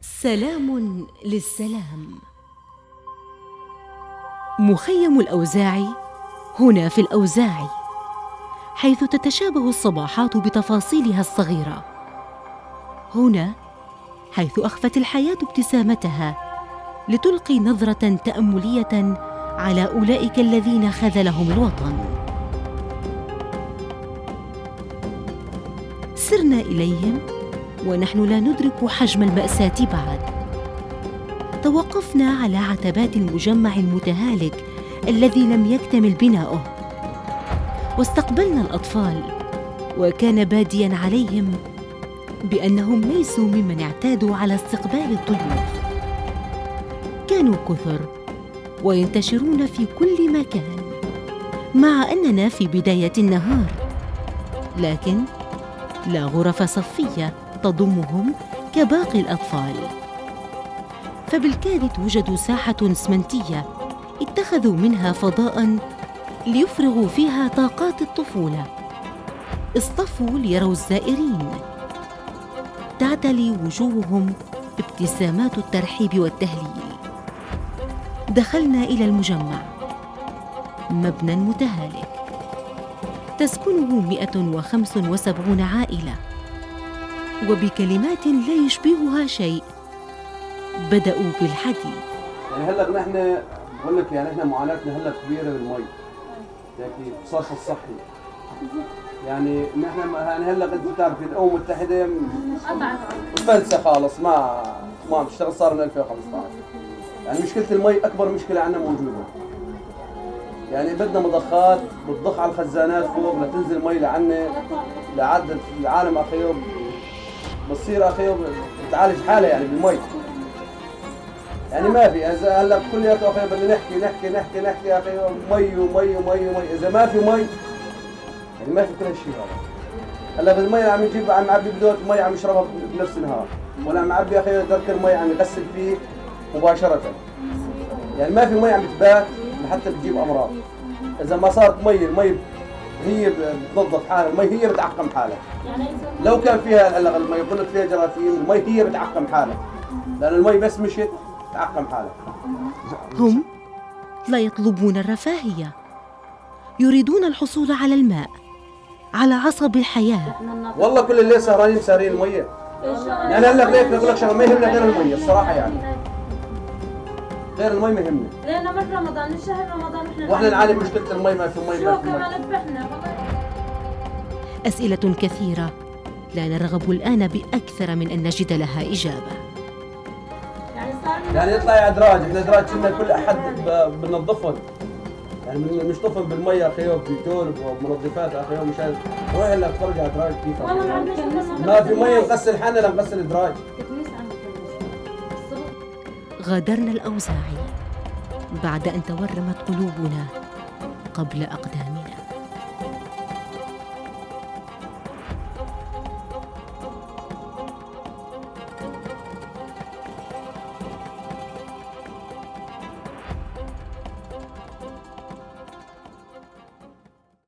سلام للسلام. مخيم الأوزاعي هنا في الأوزاعي حيث تتشابه الصباحات بتفاصيلها الصغيرة. هنا حيث أخفت الحياة ابتسامتها لتلقي نظرة تأملية على أولئك الذين خذلهم الوطن. سرنا إليهم ونحن لا ندرك حجم المأساة بعد. توقفنا على عتبات المجمع المتهالك الذي لم يكتمل بناؤه. واستقبلنا الأطفال وكان باديا عليهم بأنهم ليسوا ممن اعتادوا على استقبال الضيوف. كانوا كثر وينتشرون في كل مكان مع أننا في بداية النهار. لكن لا غرف صفية تضمهم كباقي الأطفال. فبالكاد توجد ساحة اسمنتيه اتخذوا منها فضاء ليفرغوا فيها طاقات الطفولة. اصطفوا ليروا الزائرين. تعتلي وجوههم ابتسامات الترحيب والتهليل. دخلنا إلى المجمع. مبنى متهالك. تسكنه 175 عائلة. وبكلمات لا يشبهها شيء. بدأوا بالحديث. يعني هلا نحن بقول لك يعني إحنا معاناتنا هلا كبيرة بالمي. هيك الصرف الصحي. يعني نحن يعني هلا انت بتعرفي الأمم المتحدة مفلسه خالص ما ما عم تشتغل صار من 2015 يعني مشكلة المي أكبر مشكلة عندنا موجودة. يعني بدنا مضخات بتضخ على الخزانات فوق لتنزل مي لعنا لعدد العالم اخيو بتصير اخيو بتعالج حالها يعني بالمي. يعني ما في إذا هلا كلياته أخي بدنا نحكي نحكي نحكي نحكي أخي مي ومي ومي ومي. إذا ما في مي يعني ما في كل هالشيء هذا. هلا بالمي عم يجيب عم يعبي بيدون مي عم يشربها بنفس النهار. ولا عم يعبي أخي درك المي عم يغسل فيه مباشرة. يعني ما في مي عم تبات لحتى بتجيب أمراض. إذا ما صارت مي المي هي بتنظف حالها المي هي بتعقم حالها. لو كان فيها هلا المي قلت فيها جراثيم المي هي بتعقم حالها. لأن المي بس مشت تعقم حالها. هم لا يطلبون الرفاهية يريدون الحصول على الماء على عصب الحياة. والله كل الليل سهرانين سهرين المية. يعني هلا ليك بقول لك شغلة ما يهمنا غير المية الصراحة يعني. غير المي ما يهمنا لأنه من رمضان الشهر رمضان إحنا وإحنا نعاني مشكلة المي ما في مي ما شو في مي. كمان ذبحنا أسئلة كثيرة. لا نرغب الآن بأكثر من أن نجد لها إجابة. يعني صار يعني يطلع يا إدراج. إحنا إدراج كنا كل أحد بننظفهم. يعني بن- بنشطفهم بالميه أخي وبديتول ومنظفات. أخي مشان وين هلا بتفرج على إدراج؟ كيف؟ ما في ميه نغسل حالنا نغسل إدراج. غادرنا الأوزاعي بعد أن تورمت قلوبنا قبل أقدامنا.